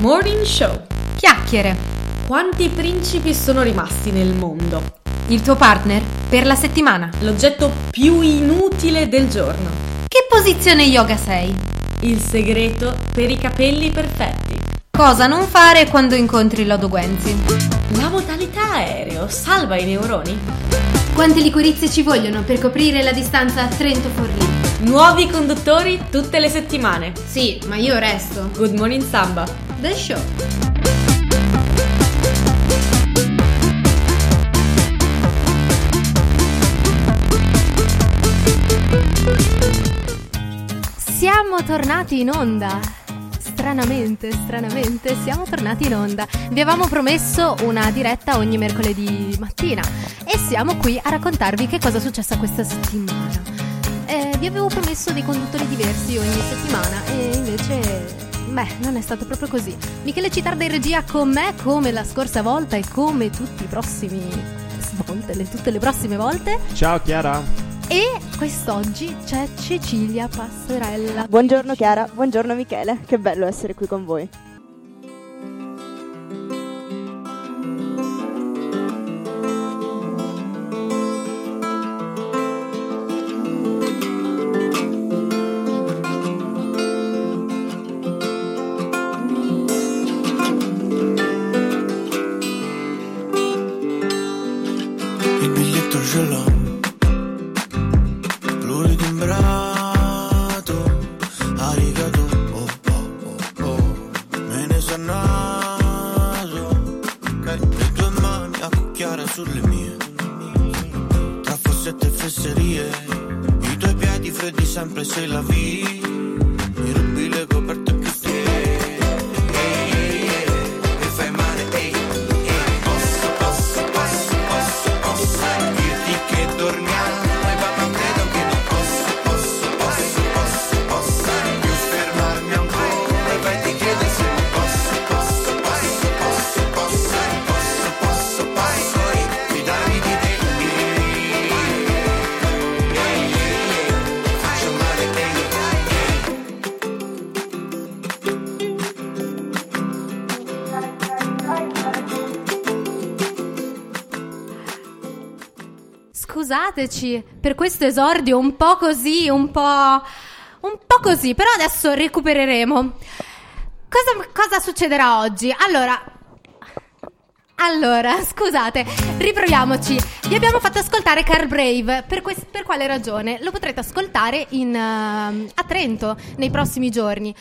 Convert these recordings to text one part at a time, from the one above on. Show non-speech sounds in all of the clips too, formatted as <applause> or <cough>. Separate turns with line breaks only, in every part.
Morning Show.
Chiacchiere.
Quanti principi sono rimasti nel mondo?
Il tuo partner per la settimana.
L'oggetto più inutile del giorno.
Che posizione yoga sei?
Il segreto per i capelli perfetti.
Cosa non fare quando incontri Lodo Guenzi?
La modalità aereo salva i neuroni.
Quante liquirizie ci vogliono per coprire la distanza Trento-Forlì?
Nuovi conduttori tutte le settimane.
Sì, ma io resto.
Good morning Samba.
The show. Siamo tornati in onda. Stranamente, stranamente, siamo tornati in onda. Vi avevamo promesso una diretta ogni mercoledì mattina e siamo qui a raccontarvi che cosa è successo questa settimana. Eh, vi avevo promesso dei conduttori diversi ogni settimana e invece Beh, non è stato proprio così. Michele Citarda in regia con me come la scorsa volta e come tutti i prossimi volte, le, tutte le prossime volte.
Ciao Chiara.
E quest'oggi c'è Cecilia Passerella.
Buongiorno Chiara, buongiorno Michele, che bello essere qui con voi.
Il biglietto ce l'ho,
Scusateci per questo esordio un po' così, un po'. un po' così, però adesso recupereremo. Cosa, cosa succederà oggi? Allora. Allora, <laughs> scusate, riproviamoci. Vi abbiamo fatto ascoltare Car Brave. Per, quest- per quale ragione? Lo potrete ascoltare in, ehm, a Trento nei prossimi giorni.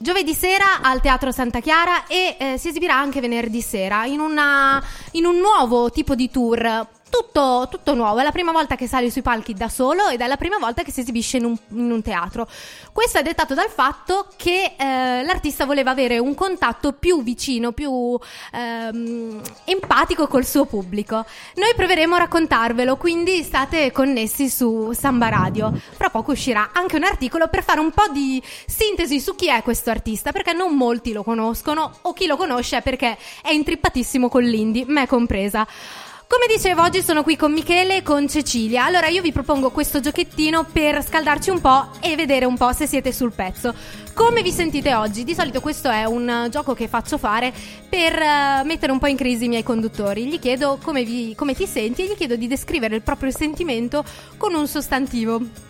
Giovedì sera al Teatro Santa Chiara e eh, si esibirà anche venerdì sera in, una- in un nuovo tipo di tour. Tutto, tutto nuovo, è la prima volta che sale sui palchi da solo ed è la prima volta che si esibisce in un, in un teatro. Questo è dettato dal fatto che eh, l'artista voleva avere un contatto più vicino, più ehm, empatico col suo pubblico. Noi proveremo a raccontarvelo, quindi state connessi su Samba Radio. Fra poco uscirà anche un articolo per fare un po' di sintesi su chi è questo artista, perché non molti lo conoscono o chi lo conosce è perché è intrippatissimo con l'indie, me compresa. Come dicevo, oggi sono qui con Michele e con Cecilia. Allora io vi propongo questo giochettino per scaldarci un po' e vedere un po' se siete sul pezzo. Come vi sentite oggi? Di solito questo è un eh, gioco che faccio fare per eh, mettere un po' in crisi i miei conduttori. Gli chiedo come, vi- come ti senti e gli chiedo di descrivere il proprio sentimento con un sostantivo.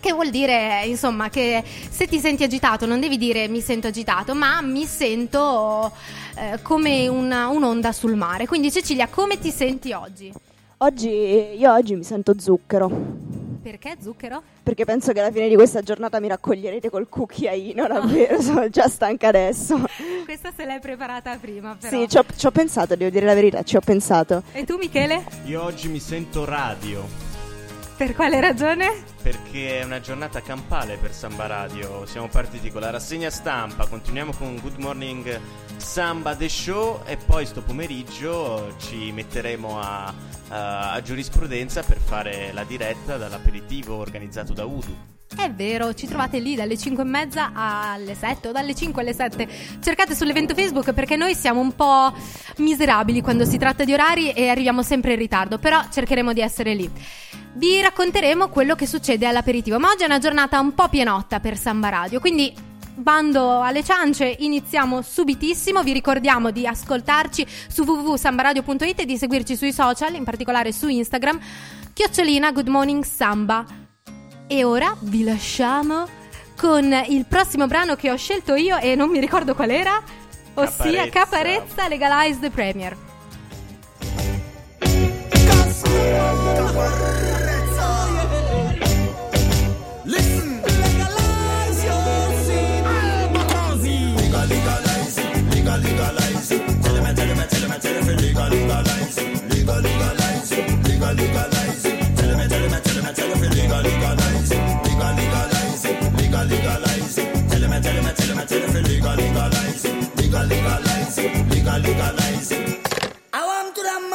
Che vuol dire, insomma, che se ti senti agitato non devi dire mi sento agitato, ma mi sento eh, come una- un'onda sul mare. Quindi Cecilia, come ti senti oggi?
Oggi, io oggi mi sento zucchero,
Perché zucchero?
perché penso che alla fine di questa giornata mi raccoglierete col cucchiaino, davvero, <laughs> sono già stanca adesso.
Questa se l'hai preparata prima, però.
Sì, ci ho, ci ho pensato, devo dire la verità, ci ho pensato.
E tu, Michele?
Io oggi mi sento radio
Per quale ragione?
perché è una giornata campale per Samba Radio. Siamo partiti con la rassegna stampa, continuiamo con Good Morning Samba The Show e poi sto pomeriggio ci metteremo a, a- a giurisprudenza per fare la diretta dall'aperitivo organizzato da Udu.
È vero, ci trovate lì dalle 5 e mezza alle 7 o dalle 5 alle 7. Cercate sull'evento Facebook perché noi siamo un po' miserabili quando si tratta di orari e arriviamo sempre in ritardo, però cercheremo di essere lì. Vi racconteremo quello che succede all'aperitivo, ma oggi è una giornata un po' pienotta per Samba Radio, quindi bando alle ciance, iniziamo subitissimo. Vi ricordiamo di ascoltarci su www.sambaradio.it e di seguirci sui social, in particolare su Instagram, chiocciolina Good Morning Samba. E ora vi lasciamo con il prossimo brano che ho scelto io e non mi ricordo qual era, ossia
Caparezza.
Caparezza Legalize the Premier.
Listen, Me, tell tell me, legal, legalize. Legal, legalize. Legal, legalize. Tell tell me, tell legal, legalize. Legal, legalize. Legal, legalize. Tell tell me, tell legal, legalize. Legal, legalize. Legal, legalize it.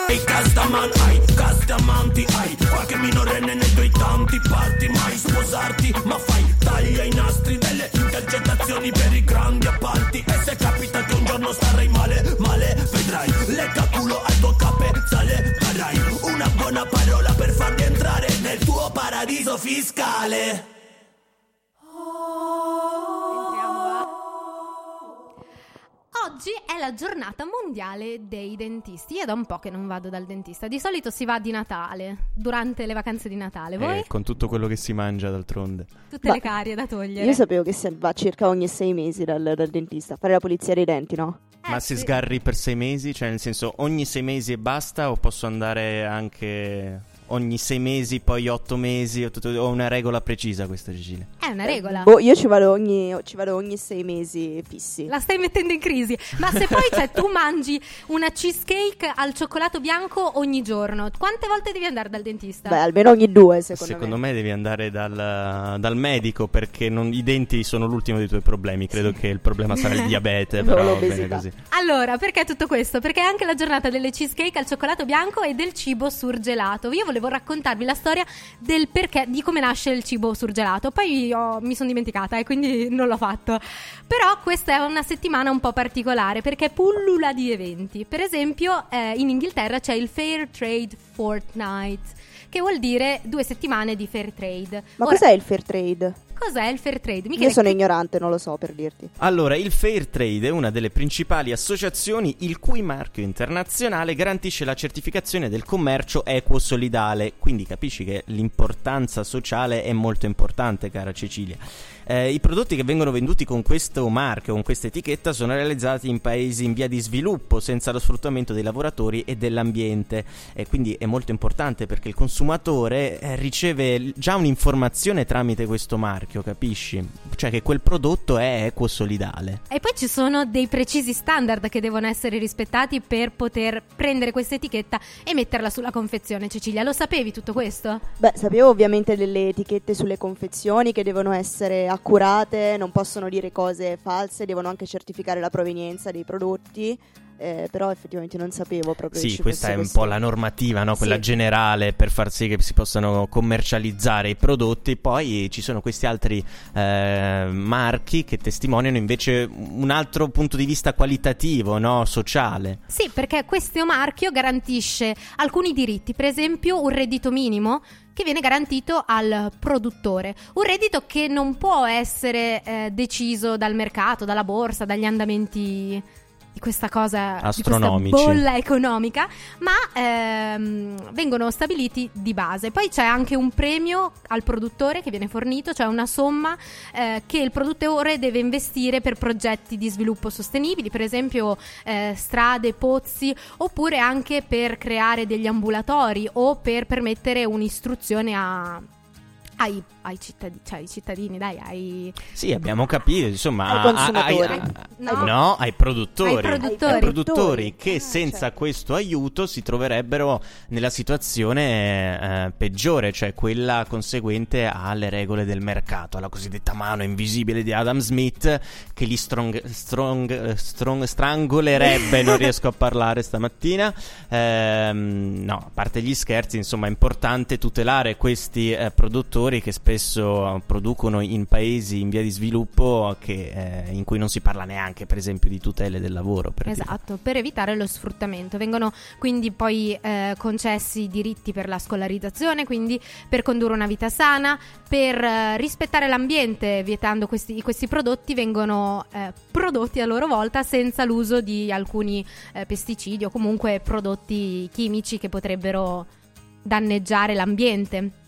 Ehi Castaman hai, Castamanti hai Qualche minorenne nei tuoi tanti parti Mai sposarti ma fai taglia i nastri Delle intercettazioni per i grandi appalti E se capita che un giorno starai male, male buona parola per farti entrare Nel tuo paradiso fiscale
Oggi è la giornata mondiale dei dentisti. Io da un po' che non vado dal dentista. Di solito si va di Natale, durante le vacanze di Natale. Voi?
Eh, con tutto quello che si mangia d'altronde.
Tutte
Ma-
le carie da togliere.
Io sapevo che si va circa ogni sei mesi dal, dal dentista a fare la pulizia dei denti, no?
Eh,
Ma se
sì.
sgarri per sei mesi, cioè nel senso ogni sei mesi e basta o posso andare anche ogni sei mesi, poi otto mesi o, tutto- o una regola precisa questa Cecilia?
È una regola.
Boh, io ci vado, ogni, ci vado ogni sei mesi fissi.
La stai mettendo in crisi. Ma se poi cioè, tu <laughs> mangi una cheesecake al cioccolato bianco ogni giorno, quante volte devi andare dal dentista?
Beh, almeno ogni due, secondo,
Secondo me. devi andare dal, dal medico perché non- i denti sono l'ultimo dei tuoi problemi. Credo che il problema sarà il <laughs> diabete, però va bene così.
Allora, perché tutto questo? Perché è anche la giornata delle cheesecake al cioccolato bianco e del cibo surgelato. Io volevo raccontarvi la storia del perché, di come nasce il cibo surgelato. Poi ho- mi sono dimenticata e quindi non l'ho fatto. Però questa è una settimana un po' particolare perché pullula di eventi. Per esempio, eh, in Inghilterra c'è il Fair Trade Fortnight, che vuol dire due settimane di fair trade.
Ma
Ora,
cos'è il fair trade?
Cos'è il fair trade? Mi
Io sono
che-
ignorante, non lo so per dirti.
Allora, il Fair Trade è una delle principali associazioni il cui marchio internazionale garantisce la certificazione del commercio equo solidale. Quindi capisci che l'importanza sociale è molto importante, cara Cecilia. Eh, I prodotti che vengono venduti con questo marchio, con questa etichetta, sono realizzati in paesi in via di sviluppo, senza lo sfruttamento dei lavoratori e dell'ambiente. E quindi è molto importante perché il consumatore eh, riceve già un'informazione tramite questo marchio, capisci? Cioè che quel prodotto è equo solidale.
E poi ci sono dei precisi standard che devono essere rispettati per poter prendere questa etichetta e metterla sulla confezione. Cecilia, lo sapevi tutto questo?
Beh, sapevo ovviamente delle etichette sulle confezioni che devono essere accurate, non possono dire cose false, devono anche certificare la provenienza dei prodotti, eh, però effettivamente non sapevo proprio che
Sì, questa è un
questo-
po' la normativa, no? quella
Sì.
generale per far sì che si possano commercializzare i prodotti. Poi ci sono questi altri eh, marchi che testimoniano invece un altro punto di vista qualitativo, no? sociale.
Sì, perché questo marchio garantisce alcuni diritti, per esempio un reddito minimo che viene garantito al produttore, un reddito che non può essere eh, deciso dal mercato, dalla borsa, dagli andamenti di questa cosa di questa bolla economica, ma ehm, vengono stabiliti di base. Poi c'è anche un premio al produttore che viene fornito, cioè una somma eh, che il produttore deve investire per progetti di sviluppo sostenibili, per esempio eh, strade, pozzi, oppure anche per creare degli ambulatori o per permettere un'istruzione a- ai, ai cittadini, cioè ai cittadini, dai, ai...
Sì, abbiamo capito, insomma,
Ai consumatori.
ai-
No.
no, ai produttori.
Ai produttori.
Ai produttori che
Ah,
senza
certo.
questo aiuto si troverebbero nella situazione eh, peggiore, cioè quella conseguente alle regole del mercato, alla cosiddetta mano invisibile di Adam Smith che li strong, strong, eh, strong- strangolerebbe, non <laughs> riesco a parlare stamattina. Ehm, no, a parte gli scherzi, insomma, è importante tutelare questi eh, produttori lavori che spesso producono in paesi in via di sviluppo che, eh, in cui non si parla neanche, per esempio, di tutele del lavoro. Per dire.
Esatto, per evitare lo sfruttamento. Vengono quindi poi eh, concessi diritti per la scolarizzazione, quindi per condurre una vita sana, per eh, rispettare l'ambiente, vietando questi, questi prodotti, vengono eh, prodotti a loro volta senza l'uso di alcuni eh, pesticidi o comunque prodotti chimici che potrebbero danneggiare l'ambiente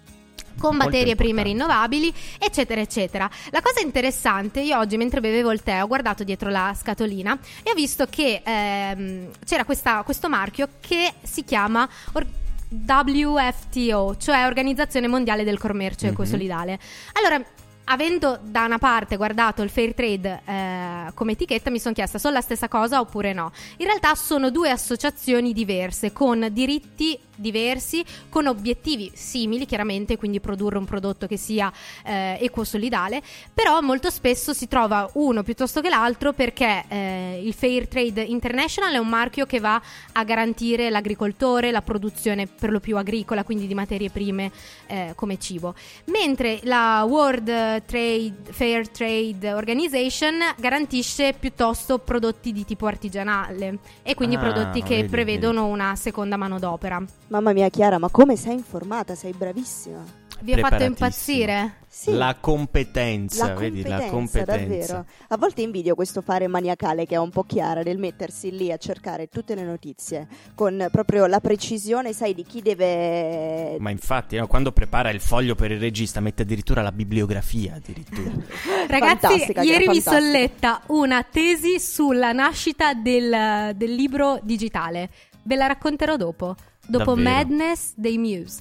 con materie prime rinnovabili, eccetera, eccetera. La cosa interessante, io oggi mentre bevevo il tè ho guardato dietro la scatolina e ho visto che ehm, c'era questa- questo marchio che si chiama or- WFTO, cioè Organizzazione Mondiale del Commercio
Mhm.
Ecosolidale. Allora, avendo da una parte guardato il fair trade eh, come etichetta, mi sono chiesta sono la stessa cosa oppure no. In realtà sono due associazioni diverse, con diritti diversi, con obiettivi simili, chiaramente, quindi produrre un prodotto che sia eh, ecosolidale, però molto spesso si trova uno piuttosto che l'altro perché eh, il Fair Trade International è un marchio che va a garantire l'agricoltore, la produzione per lo più agricola, quindi di materie prime eh, come cibo, mentre la World Trade, Fair Trade Organization garantisce piuttosto prodotti di tipo artigianale e quindi
Ah,
prodotti che
vedi,
prevedono una seconda manodopera.
Mamma mia Chiara, ma come sei informata? Sei bravissima.
Vi ha fatto impazzire?
Sì.
La competenza,
La
vedi, la
competenza,
competenza.
davvero. A volte invidio questo fare maniacale che è un po' chiara nel mettersi lì a cercare tutte le notizie con proprio la precisione, sai, di chi deve
Ma infatti, no, quando prepara il foglio per il regista, mette addirittura la bibliografia. Addirittura. <laughs>
Ragazzi,
Fantastica,
ieri mi solletta una tesi sulla nascita del, del libro digitale. Ve la racconterò dopo. Dopo
Davvero?
Madness dei Muse.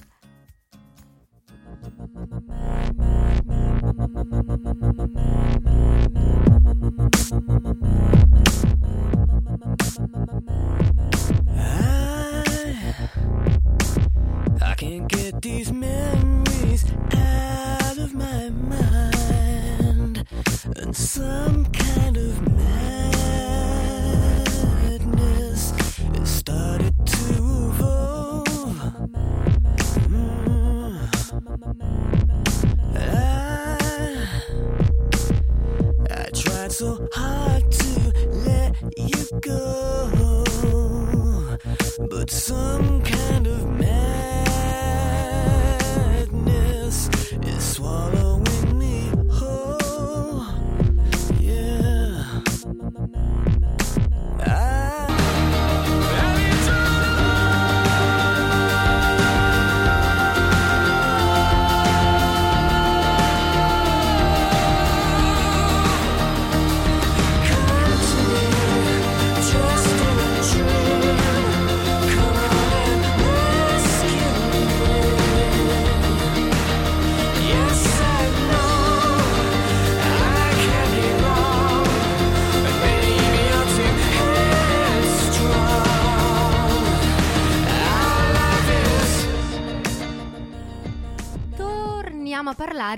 I I can't get these memories out of my mind. And some kind of madness has started to evolve. I, I tried so hard to let you go, but some kind of madness is swallowing me whole. Yeah.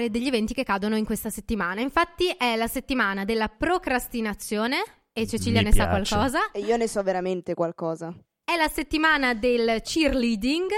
Parlare degli eventi che cadono in questa settimana. Infatti è la settimana della procrastinazione e Cecilia
Mi
ne sa
piace.
qualcosa.
E io ne so veramente qualcosa.
È la settimana del cheerleading.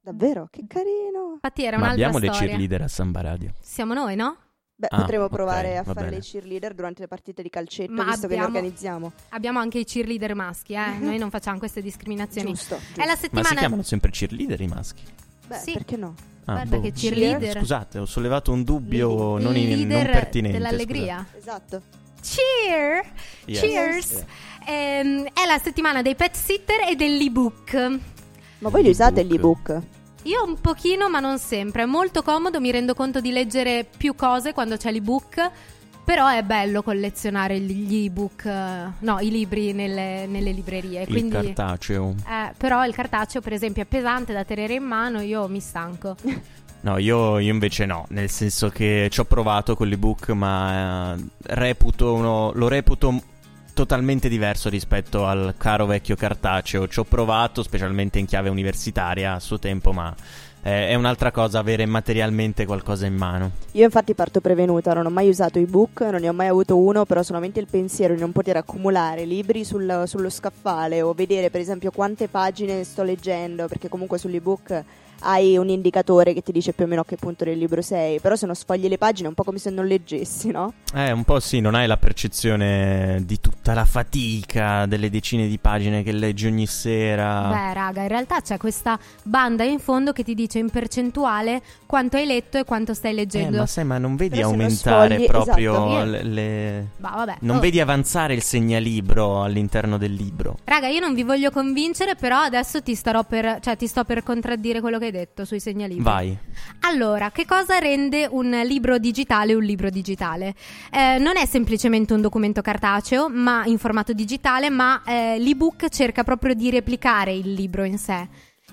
Davvero? Che carino.
Infatti era
Ma
un'altra
abbiamo le
storia.
cheerleader a Samba Radio.
Siamo noi, no?
Beh,
Ah,
potremmo provare a
va
fare
bene.
le cheerleader durante le partite di calcetto,
Ma
visto che le
abbiamo-
organizziamo.
Abbiamo anche i cheerleader maschi, eh? Noi non facciamo queste discriminazioni.
Giusto.
È
giusto.
la
Ma
settimana
si chiamano sempre cheerleader i maschi?
Beh,
sì.
perché no?
Ah,
Guarda
boh.
che cheerleader.
Scusate, ho sollevato un dubbio non, in- non pertinente.
dell'allegria.
Esatto.
Cheer!
Yes.
Cheers!
Yeah.
Ehm, è la settimana dei pet sitter e dell'ebook.
Ma voi li usate
L'ebook.
l'ebook?
Io un pochino, ma non sempre. È molto comodo, mi rendo conto di leggere più cose quando c'è l'ebook. Però è bello collezionare gli ebook, eh, no, i libri nelle, nelle librerie.
Il
Quindi,
cartaceo.
eh, però il cartaceo, per esempio, è pesante da tenere in mano. Io mi stanco. <laughs>
No, io, io invece no, nel senso che ci ho provato con l'ebook, ma eh, reputo uno, lo reputo totalmente diverso rispetto al caro vecchio cartaceo. Ci ho provato, specialmente in chiave universitaria a suo tempo, ma eh, è un'altra cosa avere materialmente qualcosa in mano.
Io infatti parto prevenuta, non ho mai usato ebook, non ne ho mai avuto uno, però solamente il pensiero di non poter accumulare libri sul- sullo scaffale o vedere per esempio quante pagine sto leggendo, perché comunque sull'ebook hai un indicatore che ti dice più o meno a che punto del libro sei, però se non sfogli le pagine è un po' come se non leggessi, no?
Eh, un po' sì, non hai la percezione di tutta la fatica delle decine di pagine che leggi ogni sera.
Beh, raga, in realtà c'è questa banda in fondo che ti dice in percentuale quanto hai letto e quanto stai
Eh,
leggendo.
ma sai, ma non vedi
Però
aumentare
sfogli-
proprio
esatto.
le, le-
Bah, vabbè.
Non
Oh.
vedi avanzare il segnalibro all'interno del libro.
Raga, io non vi voglio convincere, però adesso ti starò per, cioè, ti sto per contraddire quello che detto sui segnalibri.
Vai.
Allora, che cosa rende un libro digitale un libro digitale? Eh, non è semplicemente un documento cartaceo, ma in formato digitale, ma eh, l'ebook cerca proprio di replicare il libro in sé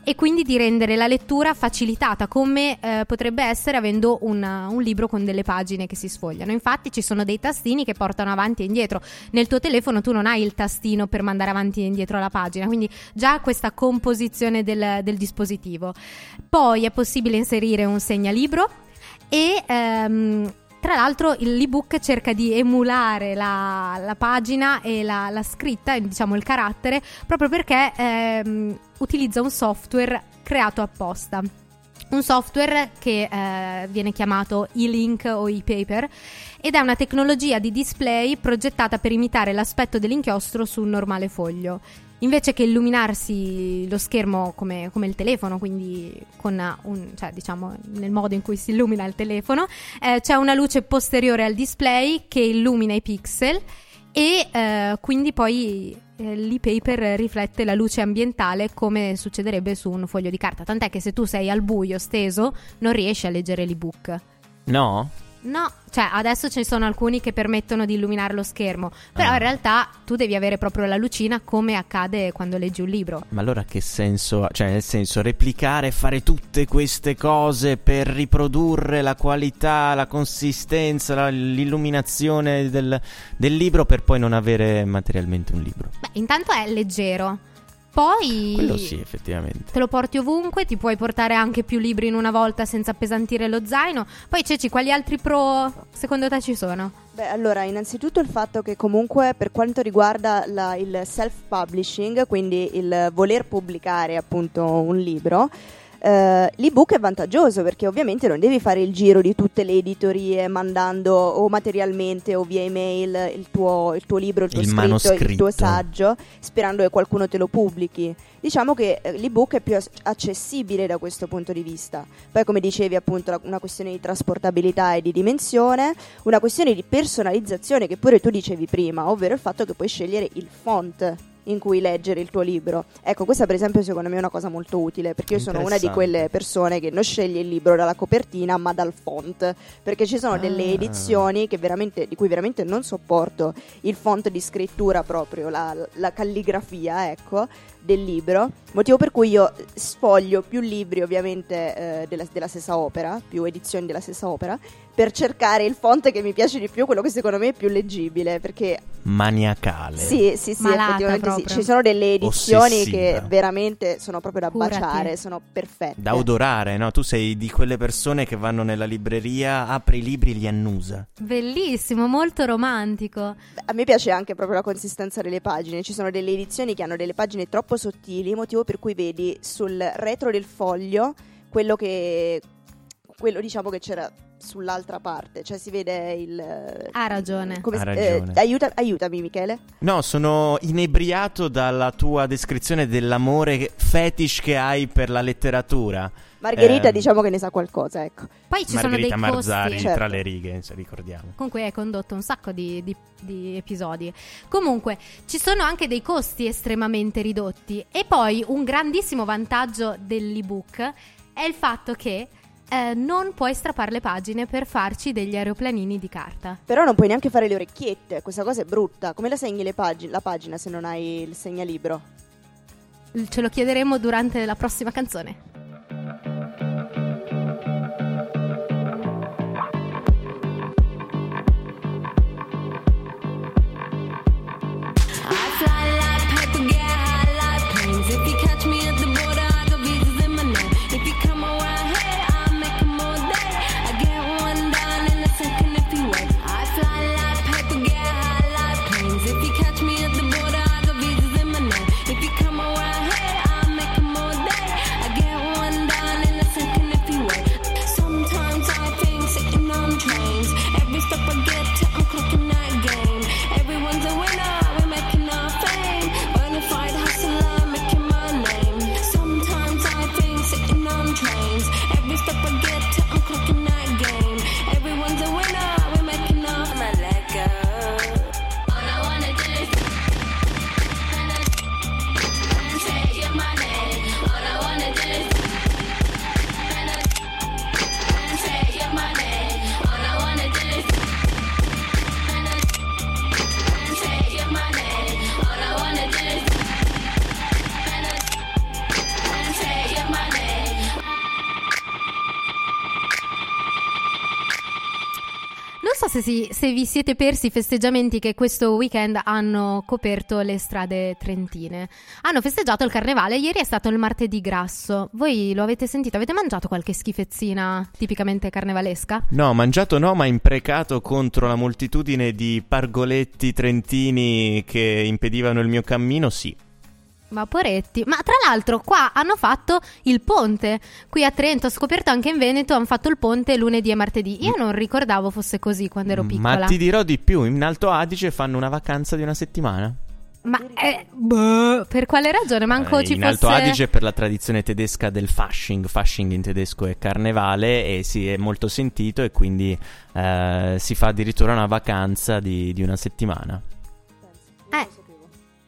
e quindi di rendere la lettura facilitata, come eh, potrebbe essere avendo una- un libro con delle pagine che si sfogliano. Infatti ci sono dei tastini che portano avanti e indietro. Nel tuo telefono tu non hai il tastino per mandare avanti e indietro la pagina, quindi già questa composizione del, del dispositivo. Poi è possibile inserire un segnalibro e ehm, tra l'altro l'ebook cerca di emulare la, la pagina e la, la scritta, diciamo il carattere, proprio perché ehm, utilizza un software creato apposta. Un software che eh, viene chiamato e-link o e-paper ed è una tecnologia di display progettata per imitare l'aspetto dell'inchiostro su un normale foglio. Invece che illuminarsi lo schermo come, come il telefono, quindi un, cioè, diciamo nel modo in cui si illumina il telefono, eh, c'è una luce posteriore al display che illumina i pixel e eh, quindi poi eh, l'e-paper riflette la luce ambientale come succederebbe su un foglio di carta. Tant'è che se tu sei al buio steso non riesci a leggere l'ebook.
No?
No, cioè adesso ci sono alcuni che permettono di illuminare lo schermo, però
Ah.
in realtà tu devi avere proprio la lucina come accade quando leggi un libro.
Ma allora che senso ha? Cioè, nel senso, replicare, fare tutte queste cose per riprodurre la qualità, la consistenza, la- l'illuminazione del, del libro per poi non avere materialmente un libro.
Beh, intanto è leggero. Poi
Quello sì, effettivamente.
te lo porti ovunque, ti puoi portare anche più libri in una volta senza appesantire lo zaino. Poi Ceci, quali altri pro secondo te ci sono?
Beh, allora, innanzitutto il fatto che comunque per quanto riguarda la- il self-publishing, quindi il voler pubblicare appunto un libro, eh, l'ebook è vantaggioso perché ovviamente non devi fare il giro di tutte le editorie mandando o materialmente o via email il tuo, il tuo libro, il tuo
Il
scritto, il
manoscritto.
tuo saggio, sperando che qualcuno te lo pubblichi. Diciamo che eh, l'ebook è più accessibile da questo punto di vista. Poi, come dicevi, appunto, una questione di trasportabilità e di dimensione, una questione di personalizzazione che pure tu dicevi prima, ovvero il fatto che puoi scegliere il font in cui leggere il tuo libro. Ecco, questa per esempio secondo me è una cosa molto utile, perché io sono una di quelle persone che non sceglie il libro dalla copertina, ma dal font, perché ci sono delle
Ah.
edizioni che veramente, di cui veramente non sopporto il font di scrittura proprio, la, la calligrafia, ecco, del libro, motivo per cui io sfoglio più libri ovviamente eh, della, della stessa opera, più edizioni della stessa opera, per cercare il font che mi piace di più, quello che secondo me è più leggibile, perché
Maniacale.
sì, sì, sì,
Malata
effettivamente sì.
proprio.
Ci sono delle edizioni
Ossessiva.
che veramente sono proprio da
Curati.
baciare, sono perfette.
Da odorare, no? Tu sei di quelle persone che vanno nella libreria, apri i libri e li annusa.
Bellissimo, molto romantico.
A me piace anche proprio la consistenza delle pagine. Ci sono delle edizioni che hanno delle pagine troppo sottili, motivo per cui vedi sul retro del foglio quello che quello diciamo che c'era sull'altra parte, cioè si vede il
Ha ragione.
come
Ha
si-
ragione.
eh, aiuta- aiutami Michele.
No, sono inebriato dalla tua descrizione dell'amore fetish che hai per la letteratura.
Margherita
Eh,
diciamo che ne sa qualcosa, ecco.
Poi ci
Margherita
sono dei
Marzari
costi.
Certo.
tra le righe, se ricordiamo.
con cui hai condotto un sacco di, di- di episodi. Comunque, ci sono anche dei costi estremamente ridotti. E poi un grandissimo vantaggio dell'ebook è il fatto che eh, non puoi strappare le pagine per farci degli aeroplanini di carta.
Però non puoi neanche fare le orecchiette, questa cosa è brutta. Come la segni le pagi- la pagina se non hai il segnalibro?
Ce lo chiederemo durante la prossima canzone. Se, vi siete persi i festeggiamenti che questo weekend hanno coperto le strade trentine. Hanno festeggiato il carnevale, ieri è stato il martedì grasso. Voi lo avete sentito? Avete mangiato qualche schifezzina tipicamente carnevalesca?
No, mangiato no, ma imprecato contro la moltitudine di pargoletti trentini che impedivano il mio cammino, sì.
Ma poretti. Ma tra l'altro qua hanno fatto il ponte. Qui a Trento, ho scoperto anche in Veneto, hanno fatto il ponte lunedì e martedì. Io non ricordavo fosse così quando ero piccola.
Ma ti dirò di più, in Alto Adige fanno una vacanza di una settimana.
Ma eh, boh, per quale ragione? Manco
Eh,
ci
in
fosse...
Alto Adige per la tradizione tedesca del Fasching, Fasching in tedesco è carnevale e si è molto sentito e quindi eh, si fa addirittura una vacanza di, di una settimana.
Eh,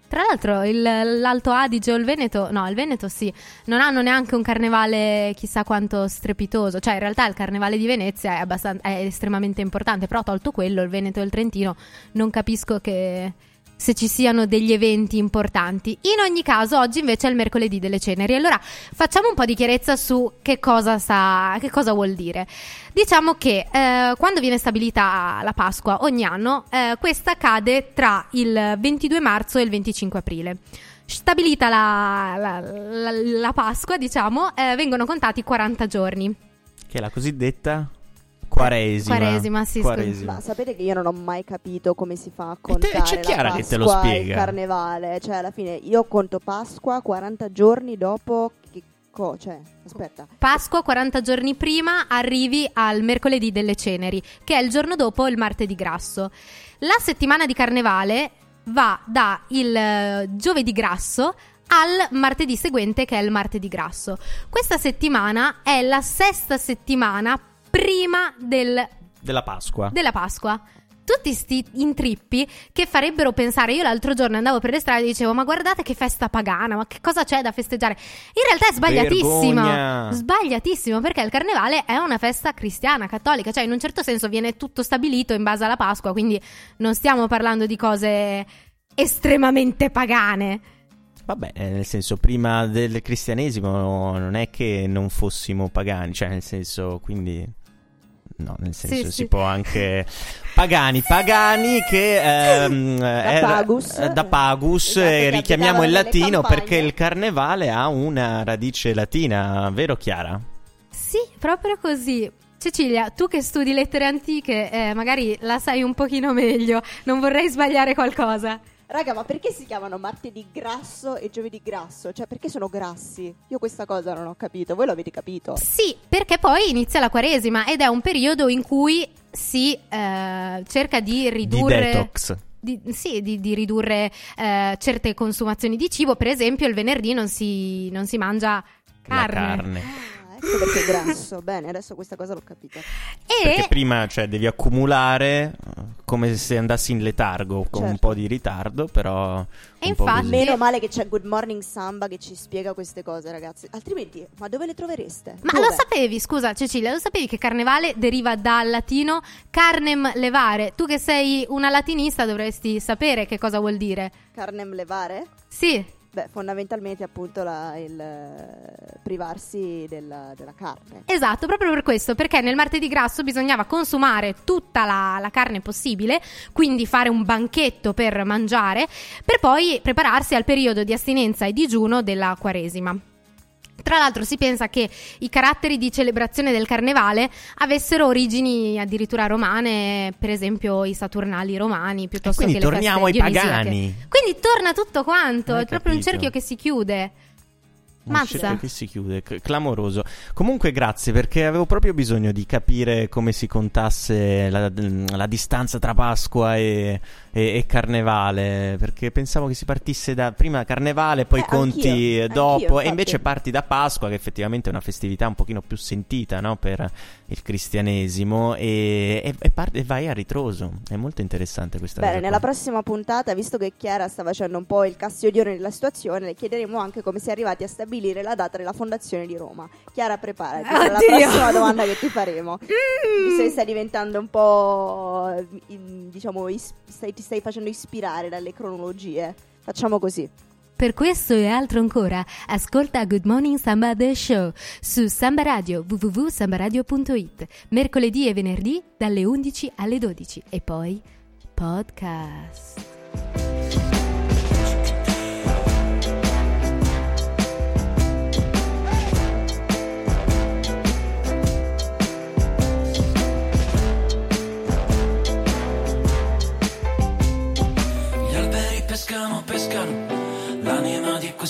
Tra l'altro il- l'Alto Adige o il Veneto, no, il Veneto sì, non hanno neanche un carnevale chissà quanto strepitoso, cioè in realtà il carnevale di Venezia è, è estremamente importante, però tolto quello, il Veneto e il Trentino, non capisco che se ci siano degli eventi importanti. In ogni caso, oggi invece è il mercoledì delle ceneri. Allora facciamo un po' di chiarezza su che cosa, sta, che cosa vuol dire. Diciamo che eh, quando viene stabilita la Pasqua ogni anno, eh, questa cade tra il 22 marzo e il 25 aprile. Stabilita la, la- la- la Pasqua, diciamo, eh, vengono contati 40 giorni.
Che è la cosiddetta Quaresima.
Quaresima, sì,
Quaresima.
Ma sapete che io non ho mai capito come si fa a
te-
contare
c'è Chiara
la
che te lo
Pasqua
spiega.
il carnevale. Cioè, alla fine io conto Pasqua 40 giorni dopo che co- cioè, aspetta.
Pasqua 40 giorni prima arrivi al mercoledì delle ceneri, che è il giorno dopo il martedì grasso. La settimana di carnevale va da il eh, giovedì grasso al martedì seguente che è il martedì grasso. Questa settimana è la sesta settimana prima del
Della Pasqua.
della Pasqua. Tutti sti intrippi che farebbero pensare. Io l'altro giorno andavo per le strade e dicevo: Ma guardate che festa pagana, ma che cosa c'è da festeggiare? In realtà è sbagliatissimo.
Vergogna.
Sbagliatissimo perché il carnevale è una festa cristiana, cattolica, cioè in un certo senso viene tutto stabilito in base alla Pasqua, quindi non stiamo parlando di cose estremamente pagane.
Vabbè, eh, nel senso, prima del cristianesimo non è che non fossimo pagani, cioè nel senso, quindi... No, nel senso
Sì,
si
sì.
può anche... <laughs> Pagani, pagani che... ehm, era-
pagus.
eh, da pagus,
Esatto,
eh, richiamiamo il latino perché il carnevale ha una radice latina, vero Chiara?
Sì, proprio così. Cecilia, tu che studi lettere antiche, eh, magari la sai un pochino meglio, non vorrei sbagliare qualcosa.
Raga, ma perché si chiamano martedì grasso e giovedì grasso? Cioè, perché sono grassi? Io questa cosa non ho capito. Voi l'avete capito?
Sì, perché poi inizia la Quaresima ed è un periodo in cui si eh, cerca di ridurre.
Di detox.
di- sì, di, di ridurre eh, certe consumazioni di cibo. Per esempio, il venerdì non si, non si mangia
La
carne. <laughs>
ecco perché è grasso. Bene, adesso questa cosa l'ho capita.
Perché
E
prima cioè, devi accumulare eh, come se andassi in letargo, con un
Certo.
po' di ritardo, però...
E
un
infatti-.
Meno male che c'è Good Morning Samba che ci spiega queste cose, ragazzi. Altrimenti, ma dove le trovereste?
Ma
Dove?
lo sapevi, scusa Cecilia, lo sapevi che carnevale deriva dal latino carnem levare? Tu che sei una latinista dovresti sapere che cosa vuol dire.
Carnem levare?
Sì,
Beh, fondamentalmente appunto la- il eh, privarsi della, della carne.
Esatto, proprio per questo, perché nel martedì grasso bisognava consumare tutta la, la carne possibile, quindi fare un banchetto per mangiare, per poi prepararsi al periodo di astinenza e digiuno della Quaresima. Tra l'altro si pensa che i caratteri di celebrazione del carnevale avessero origini addirittura romane, per esempio i saturnali romani, piuttosto
quindi
che le
torniamo
feste
ai
dionisiache.
pagani.
Quindi torna tutto quanto,
Hai
è proprio un
capito.
cerchio che si chiude.
Un cerchio che si chiude, c- clamoroso. Comunque grazie perché avevo proprio bisogno di capire come si contasse la, la distanza tra Pasqua e, e- e Carnevale, perché pensavo che si partisse da prima Carnevale, poi
Eh,
conti
anch'io,
dopo,
anch'io,
e invece parti da Pasqua che effettivamente è una festività un pochino più sentita no, per il cristianesimo e, e- e parti- e vai a ritroso. È molto interessante questa
Bene,
cosa.
nella
qua.
prossima puntata, visto che Chiara sta facendo un po' il castiglione della situazione, le chiederemo anche come si è arrivati a stabilire la data della fondazione di Roma. Chiara, preparati per la prossima domanda che ti faremo.
Mm.
Visto che stai diventando un po', in- diciamo, is- stai- ti stai facendo ispirare dalle cronologie. Facciamo così.
Per questo e altro ancora, ascolta Good Morning Samba The Show su Samba Radio www.sambaradio.it mercoledì e venerdì dalle 11 alle 12 e poi podcast.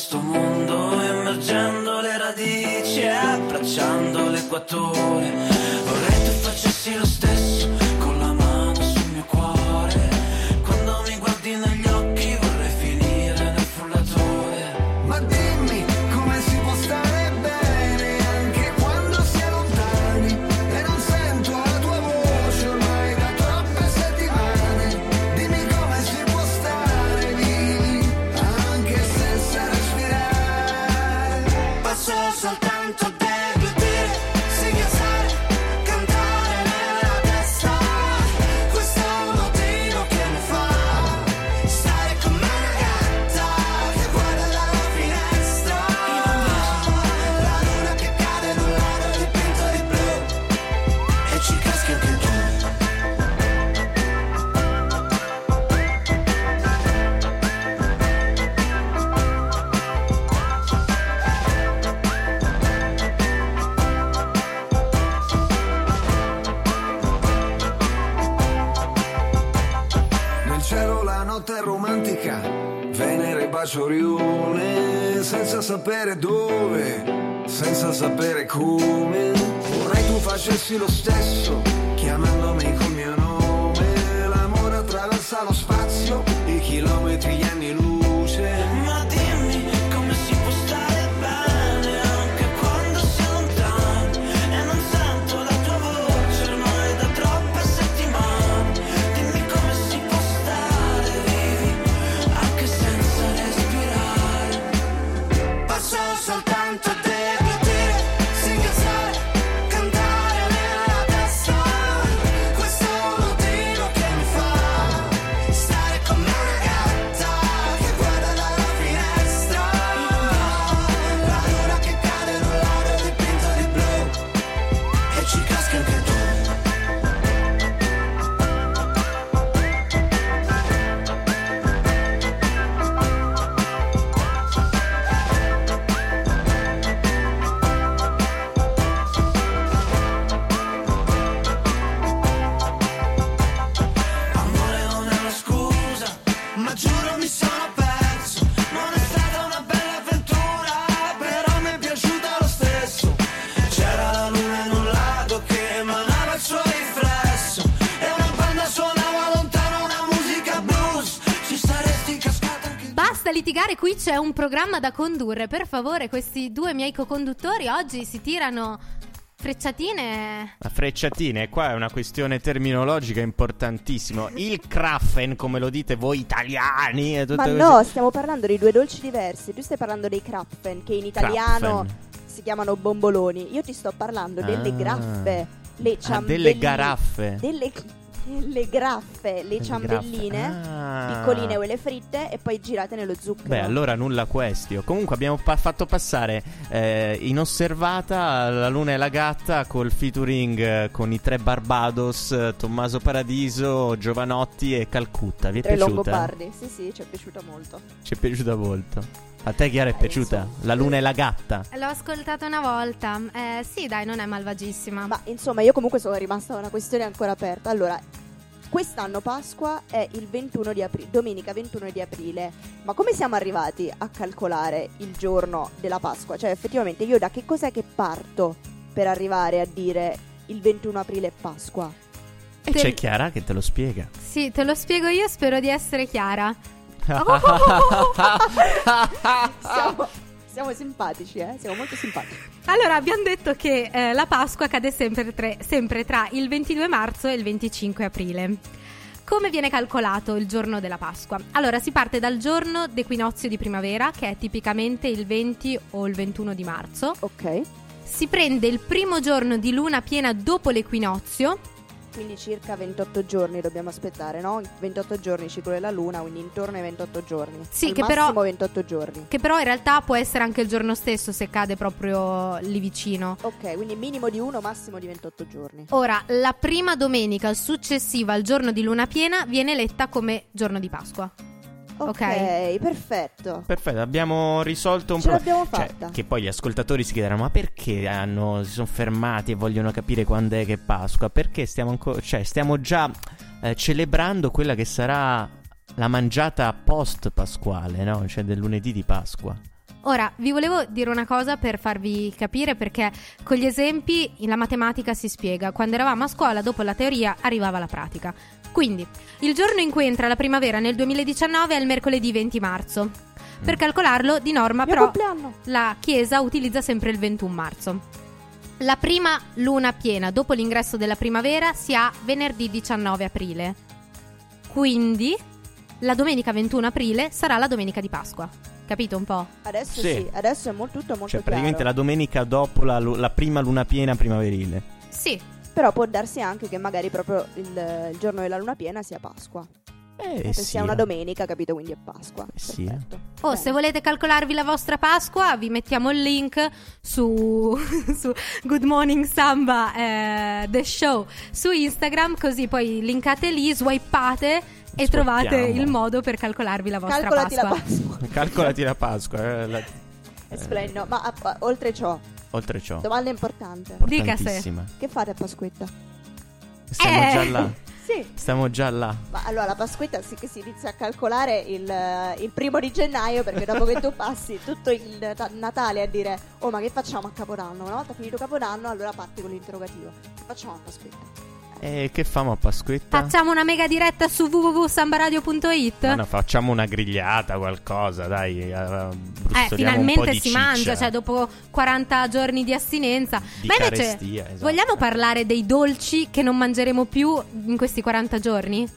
Questo mondo, emergendo le radici abbracciando l'equatore.
Venere bacia Orione, senza sapere dove, senza sapere come. Vorrei tu facessi lo stesso, chiamandomi col mio nome. L'amore attraversa lo spazio,
Basta litigare, qui c'è un programma da condurre. Per favore, questi due miei co-conduttori oggi si tirano frecciatine.
La frecciatine, qua è una questione terminologica importantissima. Il Kraffen, come lo dite voi italiani,
Ma
queste-
no, stiamo parlando di due dolci diversi. Tu stai parlando dei Krapfen, che in italiano
Krapfen.
si chiamano bomboloni. Io ti sto parlando delle
Ah.
graffe, le
Ah,
ciambelline.
delle garaffe.
Delle <laughs> le graffe, le
Delle
ciambelline.
Ah.
piccoline quelle fritte e poi girate nello zucchero.
Beh, allora nulla questio. Comunque abbiamo pa- fatto passare eh, inosservata la luna e la gatta col featuring eh, con i tre Barbados, eh, Tommaso Paradiso, Giovanotti e Calcutta. Vi è
Tre
piaciuta?
Longobardi. Sì, sì, ci è piaciuta molto.
Ci è piaciuta molto. A te Chiara è piaciuta? La luna e la gatta.
L'ho ascoltata una volta. Eh, sì, dai, non è malvagissima.
Ma insomma, io comunque sono rimasta una questione ancora aperta. Allora, quest'anno Pasqua è il 21 di aprile, domenica 21 di aprile. Ma come siamo arrivati a calcolare il giorno della Pasqua? Cioè, effettivamente, io da che cos'è che parto per arrivare a dire il 21 aprile è Pasqua?
E
Te-
c'è Chiara che te lo spiega.
Sì, te lo spiego io, spero di essere chiara.
Siamo, siamo simpatici, eh? Siamo molto simpatici.
Allora, abbiamo detto che eh, la Pasqua cade sempre, tre- sempre tra il 22 marzo e il 25 aprile. Come viene calcolato il giorno della Pasqua? Allora, si parte dal giorno d'equinozio di primavera, che è tipicamente il 20 o il 21 di marzo.
Ok.
Si prende il primo giorno di luna piena dopo l'equinozio
quindi circa 28 giorni dobbiamo aspettare, no? 28 giorni ciclo della luna, quindi intorno ai 28 giorni.
Sì,
Al
che però-
massimo 28 giorni.
Che però in realtà può essere anche il giorno stesso se cade proprio lì vicino.
Ok, quindi minimo di 1, massimo di 28 giorni.
Ora, la prima domenica successiva al giorno di luna piena viene eletta come giorno di Pasqua.
Ok,
Ok.
perfetto.
Perfetto, abbiamo risolto un
Ce
problema.
l'abbiamo fatta.
che poi gli ascoltatori si chiederanno: ma perché hanno- si sono fermati e vogliono capire quando è che è Pasqua? Perché stiamo, anco- cioè, stiamo già eh, celebrando quella che sarà la mangiata post pasquale, no? Cioè del lunedì di Pasqua.
Ora, vi volevo dire una cosa per farvi capire perché con gli esempi la matematica si spiega. Quando eravamo a scuola, dopo la teoria, arrivava la pratica. Quindi, il giorno in cui entra la primavera nel 2019 è il mercoledì 20 marzo. Per calcolarlo, di norma,
Mio
però,
compleanno.
la Chiesa utilizza sempre il 21 marzo. La prima luna piena dopo l'ingresso della primavera si ha venerdì 19 aprile. Quindi, la domenica 21 aprile sarà la domenica di Pasqua. Capito un po'?
Adesso
Sì.
sì, adesso è molto, tutto molto
Cioè, praticamente la
chiaro.
domenica dopo la, la prima luna piena primaverile.
Sì,
Però può darsi anche che magari proprio il, il giorno della luna piena sia Pasqua.
Eh,
Che
sì.
sia una domenica, capito? Quindi è Pasqua.
Eh sì, eh.
Oh,
Bene.
se volete calcolarvi la vostra Pasqua, vi mettiamo il link su, <laughs> su Good Morning Samba eh, The Show su Instagram, così poi linkate lì, swipate e trovate il modo per calcolarvi la vostra
Calcolati la
Pasqua.
Pasqua.
Calcolati la Pasqua. eh, la-
È splendendo. Ma a- a- oltre ciò,
oltre ciò.
domanda importante.
Dica se.
Importantissima.
Che fate a Pasquetta?
Stiamo
Eh.
già là. <laughs>
Sì.
Stiamo già là.
Ma allora la Pasquetta sì che si inizia a calcolare il, eh, il primo di gennaio perché dopo che tu passi tutto il ta- Natale a dire oh ma che facciamo a Capodanno? Una volta finito Capodanno allora parti con l'interrogativo. Che facciamo a Pasquetta?
E che famo a Pasquetta?
Facciamo una mega diretta su www.sambaradio.it.
Ma no, facciamo una grigliata, qualcosa, dai. eh,
Eh,
brustoliamo un po'
finalmente
di
si
ciccia.
mangia, cioè dopo 40 giorni di astinenza.
Di
Ma invece,
carestia, esatto.
vogliamo parlare dei dolci che non mangeremo più in questi 40 giorni?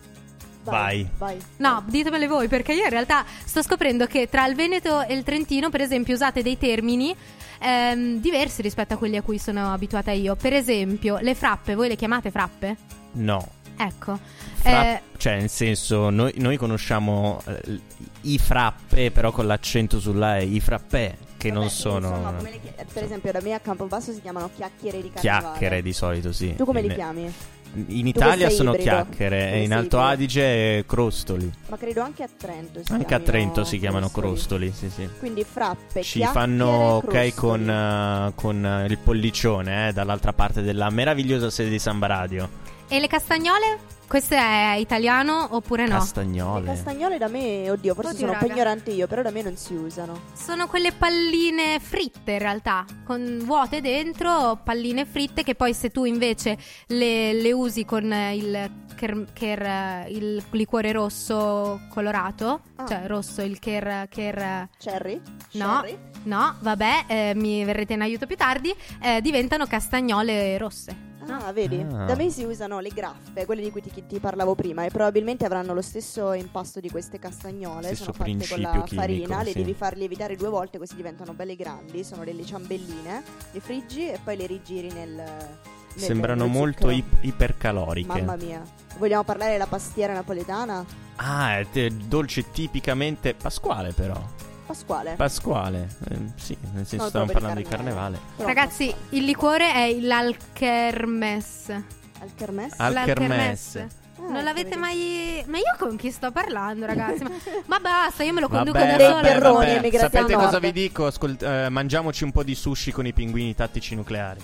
Vai.
Vai.
No, ditemele voi, perché io in realtà sto scoprendo che tra il Veneto e il Trentino, per esempio, usate dei termini ehm, diversi rispetto a quelli a cui sono abituata io. Per esempio, le frappe, voi le chiamate frappe?
No.
Ecco.
Fra-
Eh,
Cioè, nel senso, noi, noi conosciamo eh, i frappe, però con l'accento sulla E, i frappè, che
Vabbè,
non sono
insomma, come le chi- per esempio da me a Campobasso si chiamano chiacchiere di carnevale.
chiacchiere di solito, sì.
Tu come li
In-
chiami?
In Italia sono
ibrido.
chiacchiere, e in Alto
ibrido.
Adige crostoli.
Ma credo anche a Trento si
Anche a Trento si chiamano
crostoli.
crostoli, sì, sì.
Quindi frappe,
Ci fanno ok con, eh, con eh, il pollicione, eh, dall'altra parte della meravigliosa sede di Samba Radio.
E le castagnole? Questo è italiano oppure no?
Le
Castagnole.
castagnole da me, oddio, forse
Oddio,
sono un po'
raga.
ignorante io, però da me non si usano.
Sono quelle palline fritte in realtà, con vuote dentro, palline fritte che poi se tu invece le, le usi con il, ker- ker- il liquore rosso colorato,
Ah.
cioè rosso, il ker... ker-
Cherry?
No,
Sherry?
no, vabbè, eh, mi verrete in aiuto più tardi, eh, diventano castagnole rosse. No?
Ah, vedi?
Ah.
Da me si usano le graffe, quelle di cui ti, ti parlavo prima, e probabilmente avranno lo stesso impasto di queste castagnole.
Stesso
sono fatte con la
chimico,
farina, le
sì.
devi far lievitare due volte così diventano belle grandi. Sono delle ciambelline, le friggi e poi le rigiri nel. nel-
Sembrano molto ip- ipercaloriche.
Mamma mia. Vogliamo parlare della pastiera napoletana?
Ah, è dolce tipicamente pasquale però.
Pasquale.
Pasquale. Eh, sì, nel senso
No,
stavamo parlando di carnevale.
Però
Ragazzi,
Pasquale.
il liquore è l'alkermes.
Al kermesse?
Al
L'alkermes.
kermesse.
Ah,
non l'avete mai. Ma io con chi sto parlando, ragazzi? Ma, <laughs> ma basta, io me lo conduco
Vabbè,
da
Dei
sola.
terroni
vabbè. Sapete cosa
nord.
vi dico? Ascolt- eh, mangiamoci un po' di sushi con i pinguini tattici nucleari.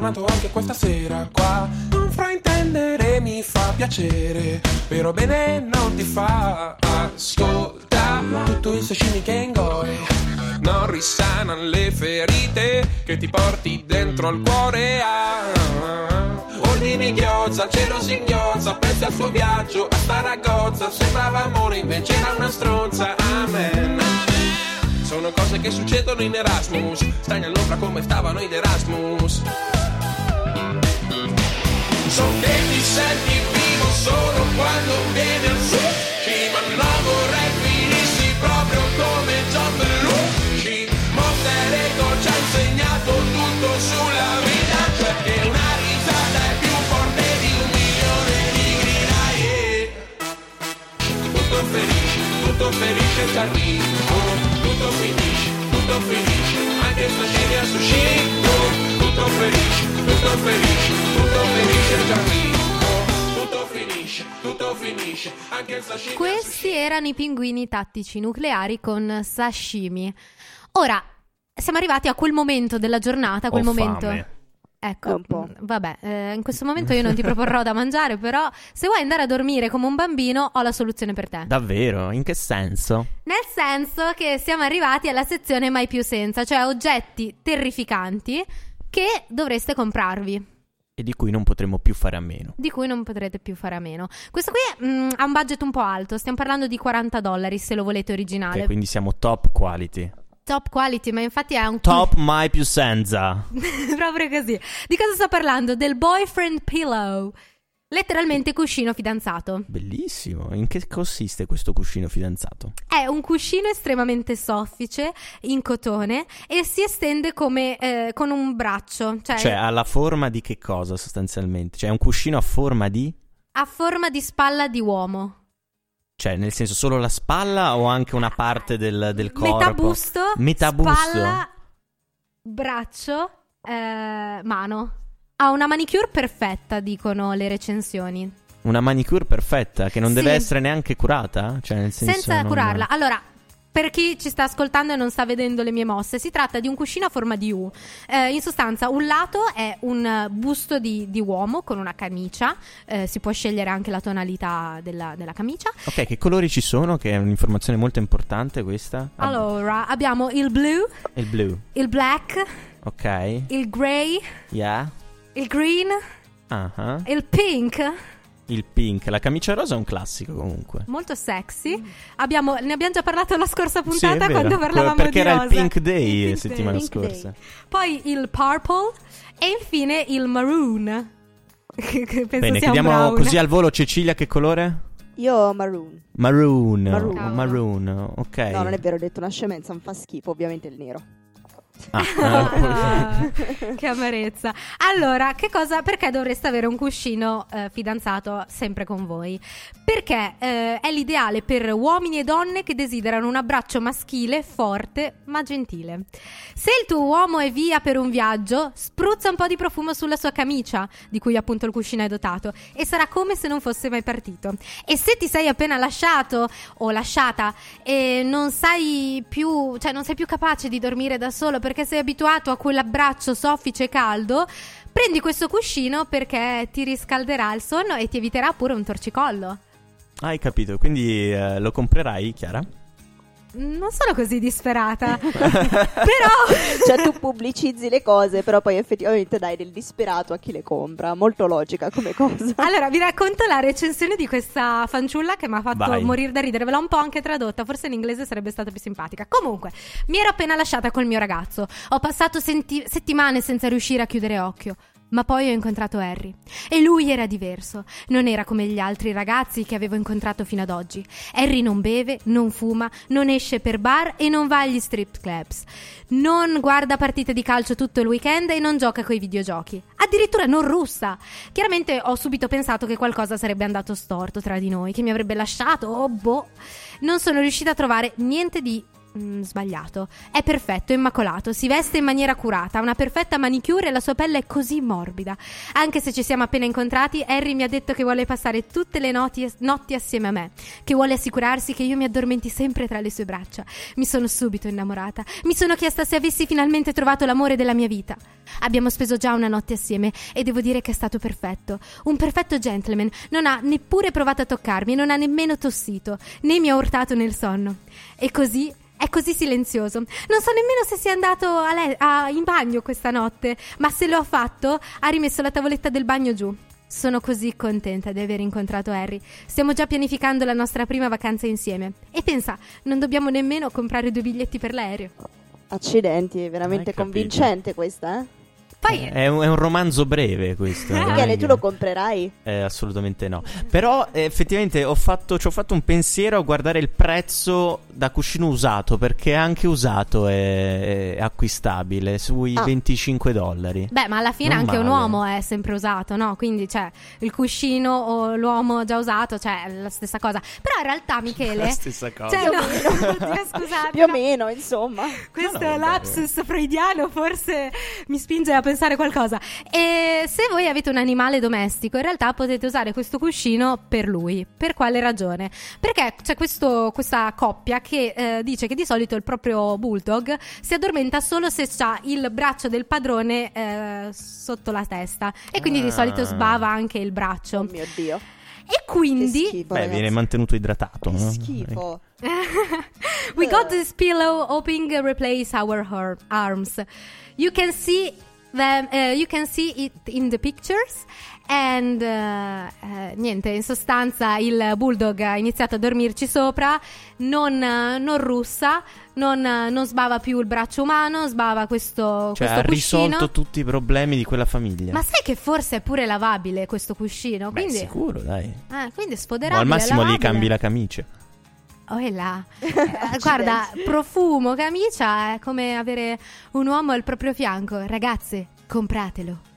Tornato anche questa sera qua. Non fraintendere mi fa piacere, però bene non ti fa. Ascolta tutto il sashimi che ingoi. Non risana le ferite che ti porti dentro al cuore. Ah, giardini ghiozza, cielo singhiozza, pensi al suo viaggio a Saragozza, sembrava amore invece era una stronza, amen. Sono cose che succedono in Erasmus, stai all'ombra come stavano in Erasmus. So che ti senti vivo solo quando vieni al sushi, ma no vorrei finissi proprio come John Belushi. Monster Ego ci ha insegnato tutto sulla vita, cioè che una risata è più forte di un milione di yeah. Tutto ferisce, tutto ferisce il arrivo, tutto finisce, anche stasera sushi. Tutto ferisce, tutto ferisce, tutto il arrivo, tutto finisce, tutto finisce, anche il sashimi. al
Questi erano i pinguini tattici nucleari con sashimi. Ora, siamo arrivati a quel momento della giornata, quel
Ho
momento.
fame.
Ecco,
È un po'.
mm, vabbè, eh, in questo momento io non ti proporrò da mangiare, però se vuoi andare a dormire come un bambino ho la soluzione per te.
Davvero? In che senso?
Nel senso che siamo arrivati alla sezione mai più senza, cioè oggetti terrificanti che dovreste comprarvi.
E di cui non potremo più fare a meno.
di cui non potrete più fare a meno. Questo qui mm, ha un budget un po' alto, stiamo parlando di 40 dollari se lo volete originale.
Ok, quindi siamo top quality.
Top quality, ma infatti è un
Top mai più senza. <laughs>
proprio così. Di cosa sto parlando? Del boyfriend pillow. Letteralmente cuscino fidanzato.
Bellissimo. In che consiste questo cuscino fidanzato?
È un cuscino estremamente soffice, in cotone, e si estende come eh, con un braccio, cioè,
Cioè, ha la forma di che cosa sostanzialmente? Cioè, è un cuscino a forma di?
a forma di spalla di uomo.
Cioè, nel senso, solo la spalla o anche una parte del, del corpo?
Metà busto,
Metà busto?
spalla, braccio, eh, mano. Ha una manicure perfetta, dicono le recensioni.
Una manicure perfetta che non deve
Sì.
essere neanche curata? Cioè, nel senso
senza
non-
curarla. Allora, per chi ci sta ascoltando e non sta vedendo le mie mosse, si tratta di un cuscino a forma di U. Eh, in sostanza, un lato è un busto di, di uomo con una camicia, eh, si può scegliere anche la tonalità della, della camicia.
Ok, che colori ci sono? Che è un'informazione molto importante questa.
Allora, abbiamo il blu,
Il blu.
il black,
Ok.
il grey,
Yeah.
il green,
ah.
il pink.
Il pink. La camicia rosa è un classico comunque.
Molto sexy. Abbiamo, ne abbiamo già parlato la scorsa
Sì,
puntata
vero.
quando parlavamo
Perché
di
era il
rosa.
Pink Day
Il Pink
settimana
Day.
scorsa.
Poi il purple e infine il maroon. <laughs>
Bene, chiediamo
brown.
così al volo Cecilia che colore?
Io maroon.
Maroon.
Maroon.
Maroon, ok.
No, non è vero, ho detto una scemenza, mi fa schifo, ovviamente il nero.
Ah, <laughs>
Ah, <laughs> che amarezza. Allora, che cosa, perché dovreste avere un cuscino eh, fidanzato sempre con voi? Perché eh, è l'ideale per uomini e donne che desiderano un abbraccio maschile, forte ma gentile. Se il tuo uomo è via per un viaggio, spruzza un po' di profumo sulla sua camicia, di cui appunto il cuscino è dotato, e sarà come se non fosse mai partito. E se ti sei appena lasciato o lasciata e non sai più, cioè non sei più capace di dormire da solo perché sei abituato a quell'abbraccio soffice e caldo, prendi questo cuscino perché ti riscalderà il sonno e ti eviterà pure un torcicollo.
Hai capito, quindi eh, lo comprerai, Chiara?
Non sono così disperata. <laughs> Però
Cioè tu pubblicizzi le cose, però poi effettivamente dai del disperato a chi le compra. Molto logica come cosa.
Allora, vi racconto la recensione di questa fanciulla che mi ha fatto
Vai.
morire da ridere. Ve l'ho un po' anche tradotta, forse in inglese sarebbe stata più simpatica. Comunque, mi ero appena lasciata col mio ragazzo. Ho passato senti- settimane senza riuscire a chiudere occhio. Ma poi ho incontrato Harry. E lui era diverso. Non era come gli altri ragazzi che avevo incontrato fino ad oggi. Harry non beve, non fuma, non esce per bar e non va agli strip clubs. Non guarda partite di calcio tutto il weekend e non gioca coi videogiochi. Addirittura non russa. Chiaramente ho subito pensato che qualcosa sarebbe andato storto tra di noi, che mi avrebbe lasciato, oh boh. Non sono riuscita a trovare niente di mm, sbagliato. È perfetto, immacolato, si veste in maniera curata, ha una perfetta manicure e la sua pelle è così morbida. Anche se ci siamo appena incontrati, Harry mi ha detto che vuole passare tutte le noti- notti assieme a me, che vuole assicurarsi che io mi addormenti sempre tra le sue braccia. Mi sono subito innamorata. Mi sono chiesta se avessi finalmente trovato l'amore della mia vita. Abbiamo speso già una notte assieme e devo dire che è stato perfetto. Un perfetto gentleman. Non ha neppure provato a toccarmi, non ha nemmeno tossito, né mi ha urtato nel sonno. E così è così silenzioso. Non so nemmeno se sia andato a le- a- in bagno questa notte, ma se lo ha fatto, ha rimesso la tavoletta del bagno giù. Sono così contenta di aver incontrato Harry. Stiamo già pianificando la nostra prima vacanza insieme. E pensa, non dobbiamo nemmeno comprare due biglietti per l'aereo.
Accidenti, è veramente
Hai capito.
convincente questa, eh?
Poi,
È un, è un romanzo breve questo.
Michele,
che-
tu lo comprerai?
Eh, assolutamente no. Però eh, effettivamente ho fatto, ci ho fatto un pensiero a guardare il prezzo da cuscino usato, perché anche usato è, è acquistabile sui
Ah.
25 dollari.
beh, ma alla fine
Non
anche un
male.
uomo è sempre usato, no? Quindi, cioè, il cuscino o l'uomo già usato, cioè, è la stessa cosa. Però in realtà, <laughs> Michele...
La stessa cosa.
Cioè, no, <laughs> scusate.
Più o
no.
meno, insomma.
Questo
No, no,
lapsus freudiano forse mi spinge a pensare qualcosa. E se voi avete un animale domestico, in realtà potete usare questo cuscino per lui. Per quale ragione? Perché c'è questo- questa coppia che eh, dice che di solito il proprio bulldog si addormenta solo se ha il braccio del padrone eh, sotto la testa e quindi di
Ah.
solito sbava anche il braccio.
Oh mio Dio.
E
Che
quindi
schifo,
Beh,
ragazzi.
viene mantenuto idratato.
Che
no?
schifo. <laughs>
we got this pillow hoping replace our her- arms. You can see them, uh, you can see it in the pictures. And uh, eh, niente, in sostanza il bulldog ha iniziato a dormirci sopra, non, eh, non russa, non, eh, non sbava più il braccio umano, sbava questo,
Cioè,
questo
ha
cuscino.
risolto tutti i problemi di quella famiglia.
Ma sai che forse è pure lavabile questo cuscino?
Beh,
Quindi,
sicuro, dai.
eh, quindi è
O
sfoderabile.
al massimo gli cambi la camicia.
Oh, è là. Eh, Guarda, profumo, camicia è come avere un uomo al proprio fianco. Ragazze, compratelo.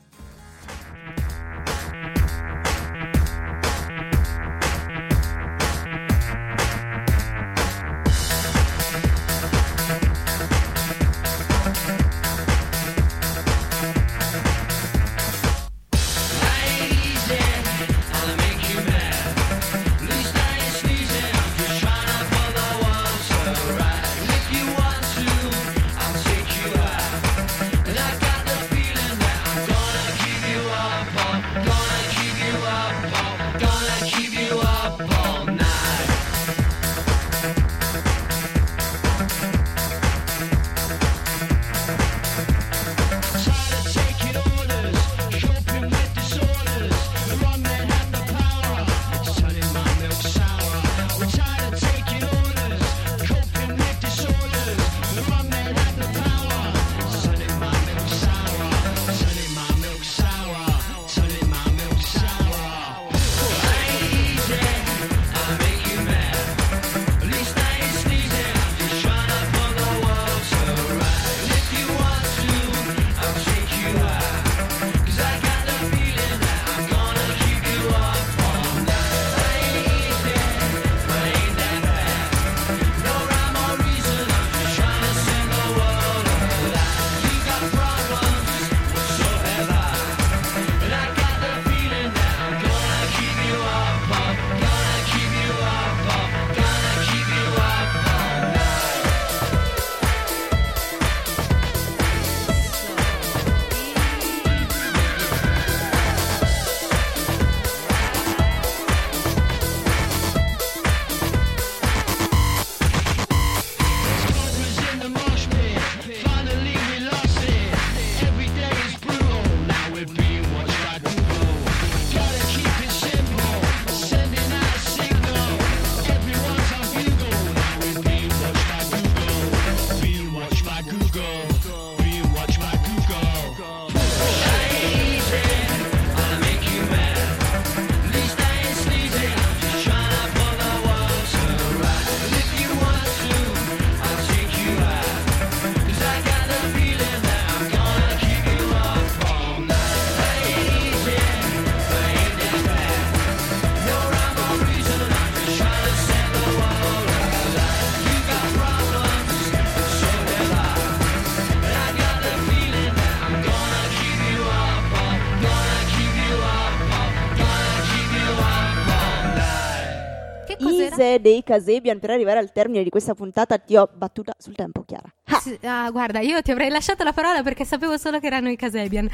Dei Casebian per arrivare al termine di questa puntata ti ho battuta sul tempo, Chiara.
Sì, ah, guarda, io ti avrei lasciato la parola perché sapevo solo che erano i Casebian.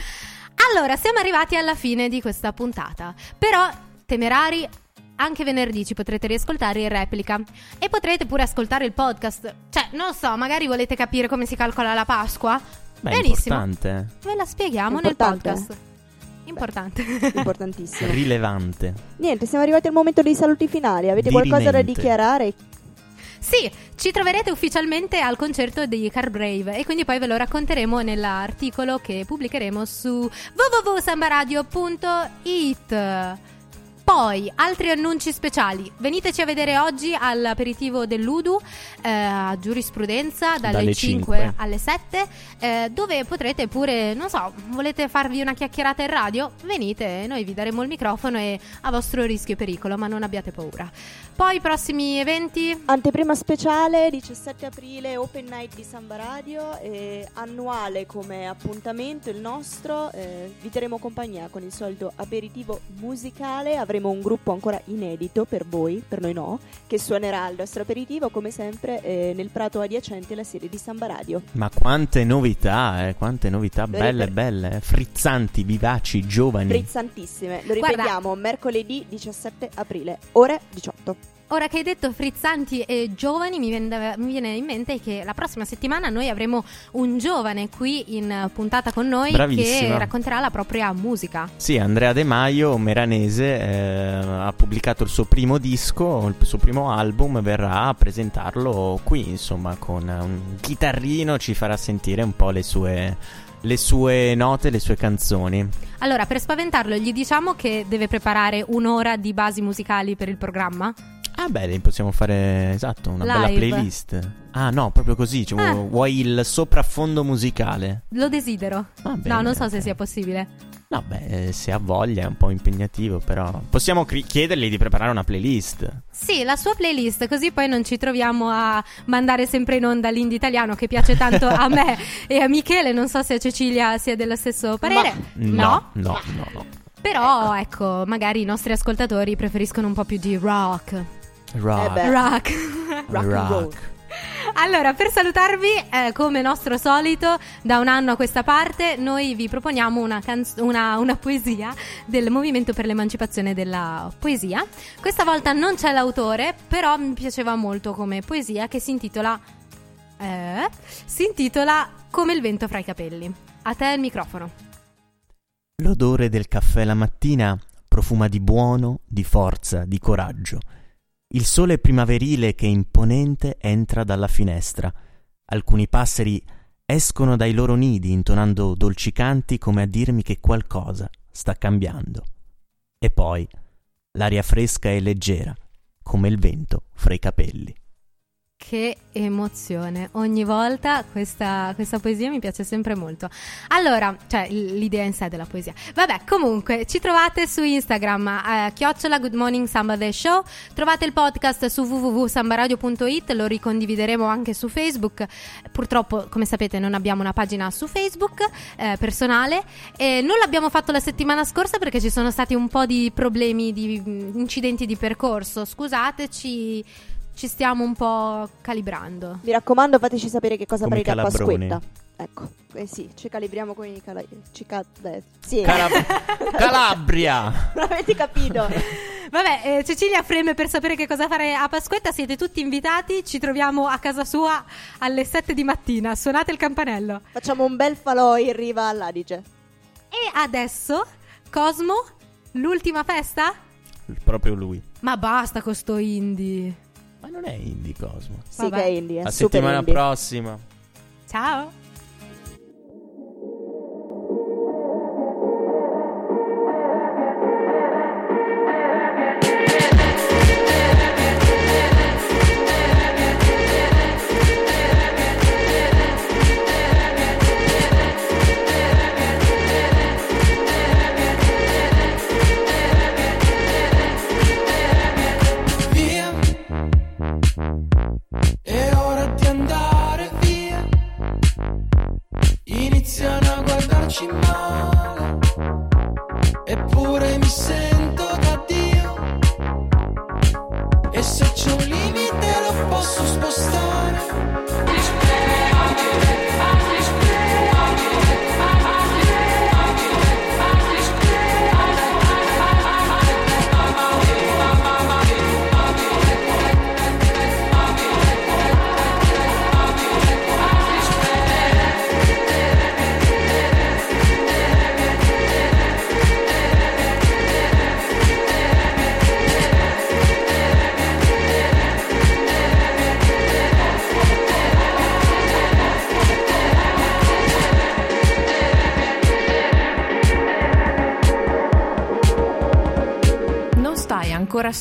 Allora, siamo arrivati alla fine di questa puntata. Però, temerari, anche venerdì ci potrete riascoltare in replica. E potrete pure ascoltare il podcast. Cioè, non so, magari volete capire come si calcola la Pasqua?
Beh,
Benissimo.
importante.
Ve la spieghiamo
È
nel
importante.
podcast. Importante. <laughs>
Importantissimo.
Rilevante.
Niente, siamo arrivati al momento dei saluti finali. Avete qualcosa da
Dirimente.
dichiarare?
Sì, ci troverete ufficialmente al concerto di Car Brave e quindi poi ve lo racconteremo nell'articolo che pubblicheremo su www.sambaradio.it. Poi, altri annunci speciali. Veniteci a vedere oggi all'aperitivo dell'Udu eh, a giurisprudenza dalle,
Dalle
5,
5.
alle 7, eh, dove potrete pure, non so, volete farvi una chiacchierata in radio? Venite, noi vi daremo il microfono e a vostro rischio e pericolo, ma non abbiate paura. Poi, prossimi eventi.
Anteprima speciale 17 aprile Open Night di Samba Radio eh, annuale come appuntamento il nostro eh, vi terremo compagnia con il solito aperitivo musicale avremo un gruppo ancora inedito per voi per noi no che suonerà il nostro aperitivo come sempre eh, nel prato adiacente alla sede di Samba Radio
Ma quante novità, eh, quante novità
Lo
belle,
ripeto.
belle, eh, frizzanti, vivaci, giovani.
frizzantissime lo
Guarda.
ripetiamo mercoledì 17 aprile ore 18
Ora che hai detto frizzanti e giovani, mi viene, mi viene in mente che la prossima settimana noi avremo un giovane qui in puntata con noi
Bravissima.
che racconterà la propria musica.
Sì, Andrea De Maio, meranese, eh, ha pubblicato il suo primo disco, il suo primo album, verrà a presentarlo qui, insomma, con un chitarrino, ci farà sentire un po' le sue, le sue note, le sue canzoni.
Allora, per spaventarlo, gli diciamo che deve preparare un'ora di basi musicali per il programma?
Ah beh, possiamo fare, esatto, una bella
Live.
playlist. Ah no, proprio così, cioè,
Ah.
vuoi il sopraffondo musicale?
Lo desidero.
Va bene,
no, non so se
ok.
sia possibile.
No, beh, se ha voglia è un po' impegnativo, però possiamo cri- chiedergli di preparare una playlist.
Sì, la sua playlist, così poi non ci troviamo a mandare sempre in onda l'indie italiano che piace tanto a me <laughs> e a Michele. Non so se a Cecilia sia dello stesso parere.
No, no, no, no.
Però, ecco, magari i nostri ascoltatori preferiscono un po' più di rock.
Rock.
Eh.
Rock.
rock roll.
Allora, per salutarvi, eh, come nostro solito, da un anno a questa parte, noi vi proponiamo una, canz- una- una poesia del Movimento per l'Emancipazione della Poesia. Questa volta non c'è l'autore, però mi piaceva molto come poesia che si intitola... eh, si intitola Come il vento fra i capelli. A te il microfono.
L'odore del caffè la mattina profuma di buono, di forza, di coraggio. Il sole primaverile che imponente entra dalla finestra. Alcuni passeri escono dai loro nidi intonando dolci canti come a dirmi che qualcosa sta cambiando. E poi l'aria fresca e leggera, come il vento fra i capelli.
Che emozione, ogni volta questa, questa poesia mi piace sempre molto. Allora, cioè l'idea in sé della poesia. Vabbè, comunque, ci trovate su Instagram, eh, chiocciola Good Morning Samba The Show, trovate il podcast su www.sambaradio.it, lo ricondivideremo anche su Facebook. Purtroppo, come sapete, non abbiamo una pagina su Facebook eh, personale e non l'abbiamo fatto la settimana scorsa perché ci sono stati un po' di problemi, di incidenti di percorso. Scusateci, ci stiamo un po' calibrando.
Mi raccomando, fateci sapere che cosa farete a. Pasquetta. Ecco, eh sì, ci calibriamo con i cala- ci ca- eh, sì.
Calab- <laughs> Calabria!
Non avete capito? <laughs>
Vabbè, eh, Cecilia freme per sapere che cosa fare a Pasquetta. Siete tutti invitati. Ci troviamo a casa sua alle 7 di mattina. Suonate il campanello.
Facciamo un bel falò in riva all'Adige.
E adesso, Cosmo, l'ultima festa?
Proprio lui.
Ma basta con sto indie.
Ma non è indie Cosmo.
Sì,
Vabbè.
che è indie, è
La
super
settimana
indie.
prossima.
Ciao.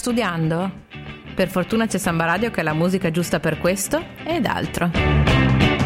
Studiando? Per fortuna c'è Samba Radio che è la musica giusta per questo ed altro.